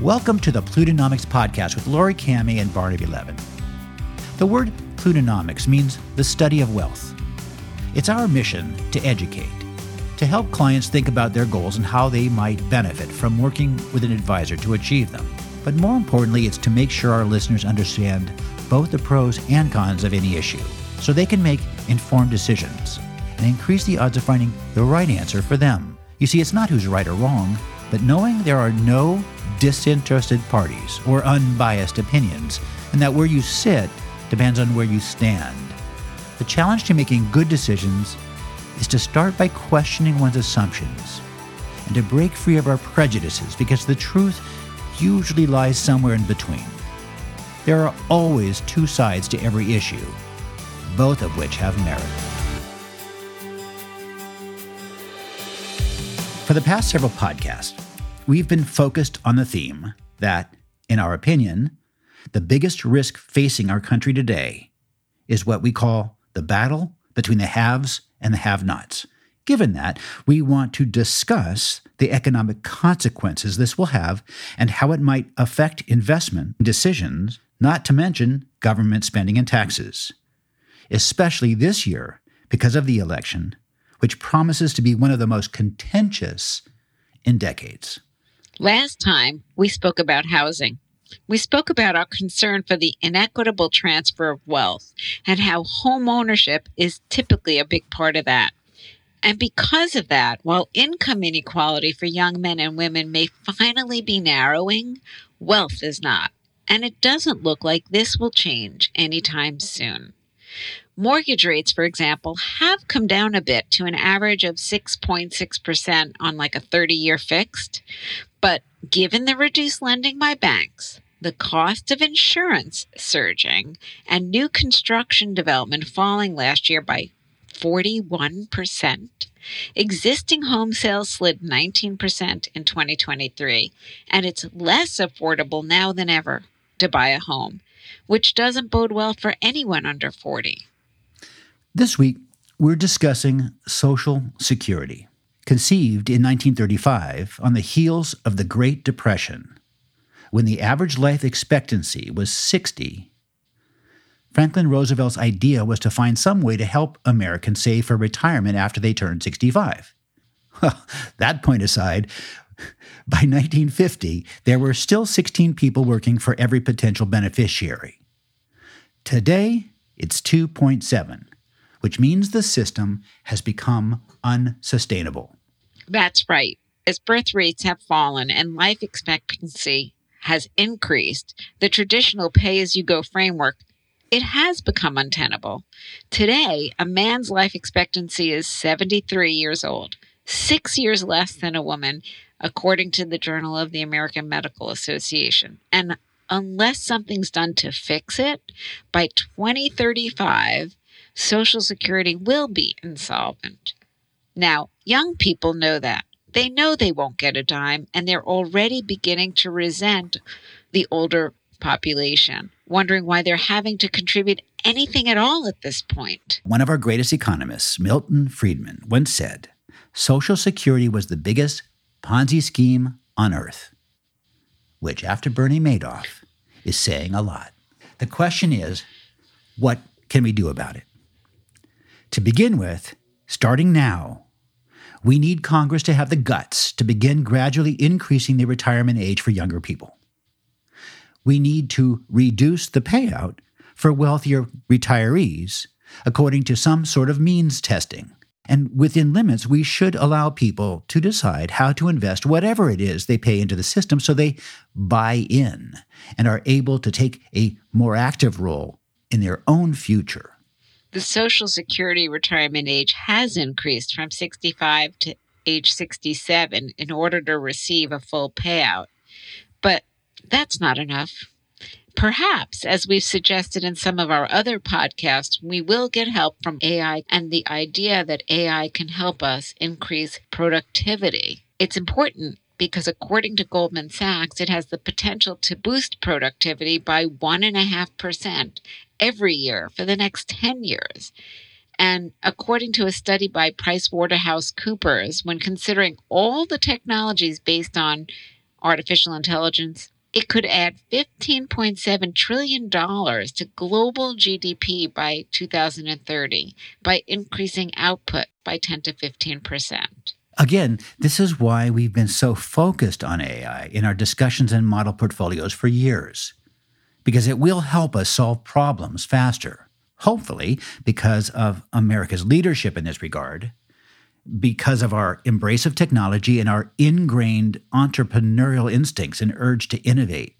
Welcome to the Plutonomix Podcast with Laurie Kamhi and Barnaby Levin. The word Plutonomics means the study of wealth. It's our mission to educate, to help clients think about their goals and how they might benefit from working with an advisor to achieve them. But more importantly, it's to make sure our listeners understand both the pros and cons of any issue so they can make informed decisions and increase the odds of finding the right answer for them. You see, it's not who's right or wrong, but knowing there are no disinterested parties or unbiased opinions, and that where you sit depends on where you stand. The challenge to making good decisions is to start by questioning one's assumptions and to break free of our prejudices because the truth usually lies somewhere in between. There are always two sides to every issue, both of which have merit. For the past several podcasts, we've been focused on the theme that, in our opinion, the biggest risk facing our country today is what we call the battle between the haves and the have nots. Given that, we want to discuss the economic consequences this will have and how it might affect investment decisions, not to mention government spending and taxes. Especially this year, because of the election, which promises to be one of the most contentious in decades. Last time, we spoke about housing. We spoke about our concern for the inequitable transfer of wealth and how home ownership is typically a big part of that. And because of that, while income inequality for young men and women may finally be narrowing, wealth is not. And it doesn't look like this will change anytime soon. Mortgage rates, for example, have come down a bit to an average of 6.6% on like a 30 year fixed. But given the reduced lending by banks, the cost of insurance surging, and new construction development falling last year by 41%, existing home sales slid 19% in 2023, and it's less affordable now than ever to buy a home, which doesn't bode well for anyone under 40. This week, we're discussing Social Security, conceived in 1935 on the heels of the Great Depression, when the average life expectancy was 60. Franklin Roosevelt's idea was to find some way to help Americans save for retirement after they turned 65. Well, that point aside, by 1950, there were still 16 people working for every potential beneficiary. Today, it's 2.7 which means the system has become unsustainable. That's right. As birth rates have fallen and life expectancy has increased, the traditional pay as you go framework it has become untenable. Today, a man's life expectancy is 73 years old, 6 years less than a woman according to the Journal of the American Medical Association. And unless something's done to fix it, by 2035, Social Security will be insolvent. Now, young people know that. They know they won't get a dime, and they're already beginning to resent the older population, wondering why they're having to contribute anything at all at this point. One of our greatest economists, Milton Friedman, once said Social Security was the biggest Ponzi scheme on earth, which, after Bernie Madoff, is saying a lot. The question is what can we do about it? To begin with, starting now, we need Congress to have the guts to begin gradually increasing the retirement age for younger people. We need to reduce the payout for wealthier retirees according to some sort of means testing. And within limits, we should allow people to decide how to invest whatever it is they pay into the system so they buy in and are able to take a more active role in their own future the Social Security retirement age has increased from 65 to age 67 in order to receive a full payout. But that's not enough. Perhaps, as we've suggested in some of our other podcasts, we will get help from AI and the idea that AI can help us increase productivity. It's important because according to Goldman Sachs, it has the potential to boost productivity by 1.5% every year for the next 10 years. And according to a study by PricewaterhouseCoopers, when considering all the technologies based on artificial intelligence, it could add $15.7 trillion to global GDP by 2030 by increasing output by 10 to 15 percent. Again, this is why we've been so focused on AI in our discussions and model portfolios for years, because it will help us solve problems faster. Hopefully, because of America's leadership in this regard, because of our embrace of technology and our ingrained entrepreneurial instincts and urge to innovate,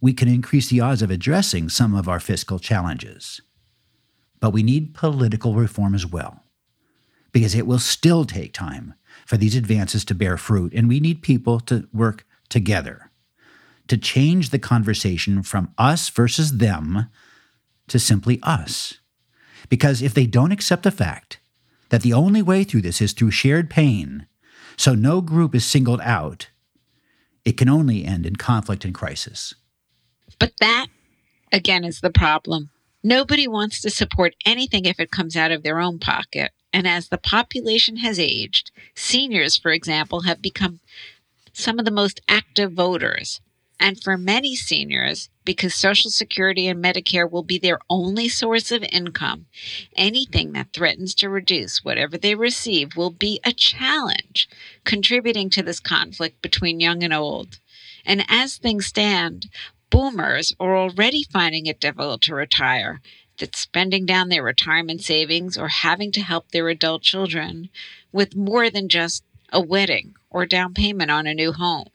we can increase the odds of addressing some of our fiscal challenges. But we need political reform as well because it will still take time for these advances to bear fruit, and we need people to work together to change the conversation from us versus them to simply us. Because if they don't accept the fact that the only way through this is through shared pain, so no group is singled out, it can only end in conflict and crisis. But that, again, is the problem. Nobody wants to support anything if it comes out of their own pocket. And as the population has aged, seniors, for example, have become some of the most active voters. And for many seniors, because Social Security and Medicare will be their only source of income, anything that threatens to reduce whatever they receive will be a challenge, contributing to this conflict between young and old. And as things stand, boomers are already finding it difficult to retire that's spending down their retirement savings or having to help their adult children with more than just a wedding or down payment on a new home.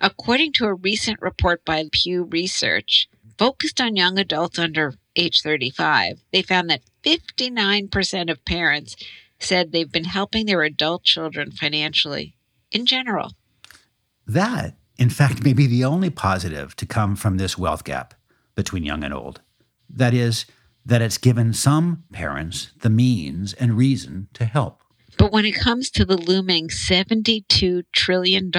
According to a recent report by Pew Research, focused on young adults under age 35, they found that 59% of parents said they've been helping their adult children financially in general. That, in fact, may be the only positive to come from this wealth gap between young and old. That is, that it's given some parents the means and reason to help. But when it comes to the looming $72 trillion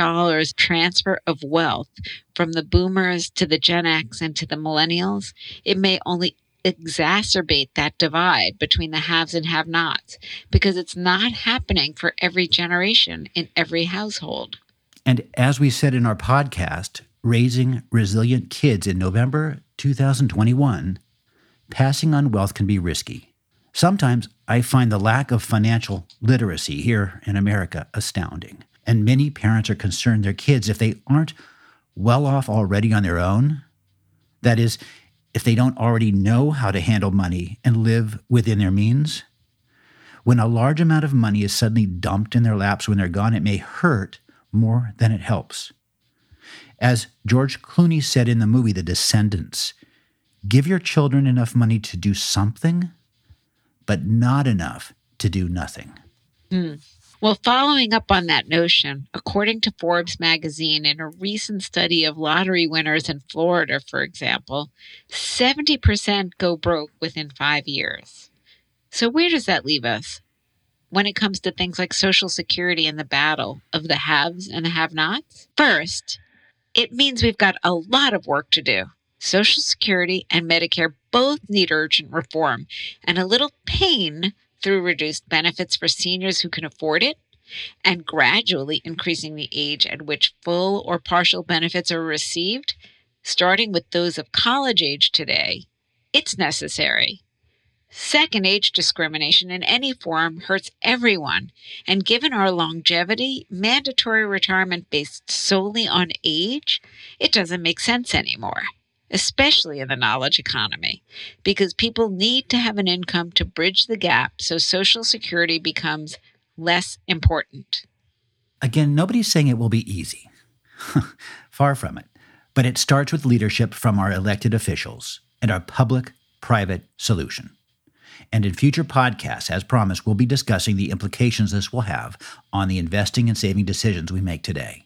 transfer of wealth from the boomers to the Gen X and to the millennials, it may only exacerbate that divide between the haves and have nots because it's not happening for every generation in every household. And as we said in our podcast, Raising Resilient Kids in November 2021, passing on wealth can be risky. Sometimes I find the lack of financial literacy here in America astounding. And many parents are concerned their kids, if they aren't well off already on their own, that is, if they don't already know how to handle money and live within their means, when a large amount of money is suddenly dumped in their laps when they're gone, it may hurt more than it helps. As George Clooney said in the movie The Descendants, Give your children enough money to do something, but not enough to do nothing. Mm. Well, following up on that notion, according to Forbes magazine, in a recent study of lottery winners in Florida, for example, 70% go broke within five years. So, where does that leave us when it comes to things like Social Security and the battle of the haves and the have nots? First, it means we've got a lot of work to do. Social Security and Medicare both need urgent reform and a little pain through reduced benefits for seniors who can afford it and gradually increasing the age at which full or partial benefits are received, starting with those of college age today. It's necessary. Second, age discrimination in any form hurts everyone. And given our longevity, mandatory retirement based solely on age, it doesn't make sense anymore especially in the knowledge economy, because people need to have an income to bridge the gap so Social Security becomes less important. Again, nobody's saying it will be easy. Far from it. But it starts with leadership from our elected officials and our public private solution. And in future podcasts, as promised, we'll be discussing the implications this will have on the investing and saving decisions we make today,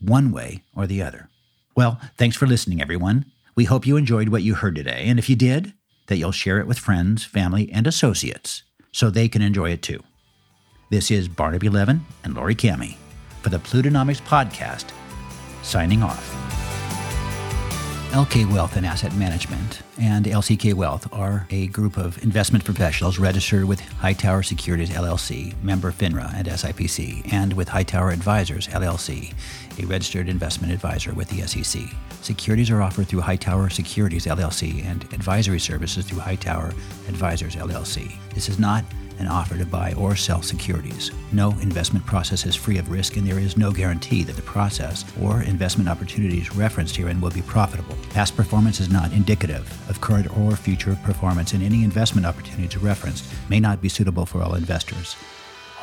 one way or the other. Well, thanks for listening, everyone. We hope you enjoyed what you heard today, and if you did, that you'll share it with friends, family, and associates so they can enjoy it too. This is Barnaby Levin and Laurie Kamhi for the Plutonomix Podcast, signing off. LK Wealth and Asset Management and LCK Wealth are a group of investment professionals registered with Hightower Securities LLC, member FINRA and SIPC, and with Hightower Advisors LLC, a registered investment advisor with the SEC. Securities are offered through Hightower Securities LLC and advisory services through Hightower Advisors LLC. This is not an offer to buy or sell securities. No investment process is free of risk, and there is no guarantee that the process or investment opportunities referenced herein will be profitable. Past performance is not indicative of current or future performance, and any investment opportunities referenced may not be suitable for all investors.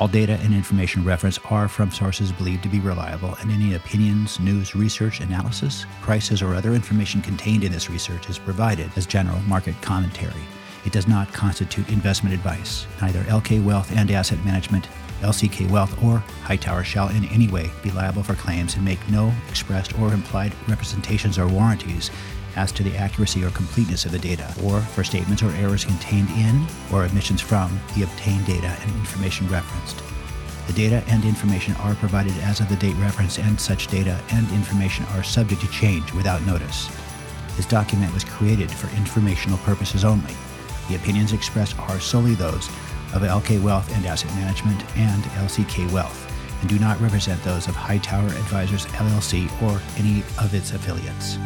All data and information referenced are from sources believed to be reliable, and any opinions, news, research, analysis, prices, or other information contained in this research is provided as general market commentary. It does not constitute investment advice. Neither LK Wealth and Asset Management, LCK Wealth, or Hightower shall in any way be liable for claims and make no expressed or implied representations or warranties as to the accuracy or completeness of the data, or for statements or errors contained in or omissions from the obtained data and information referenced. The data and information are provided as of the date referenced, and such data and information are subject to change without notice. This document was created for informational purposes only. The opinions expressed are solely those of LK Wealth and Asset Management and LCK Wealth and do not represent those of Hightower Advisors LLC or any of its affiliates.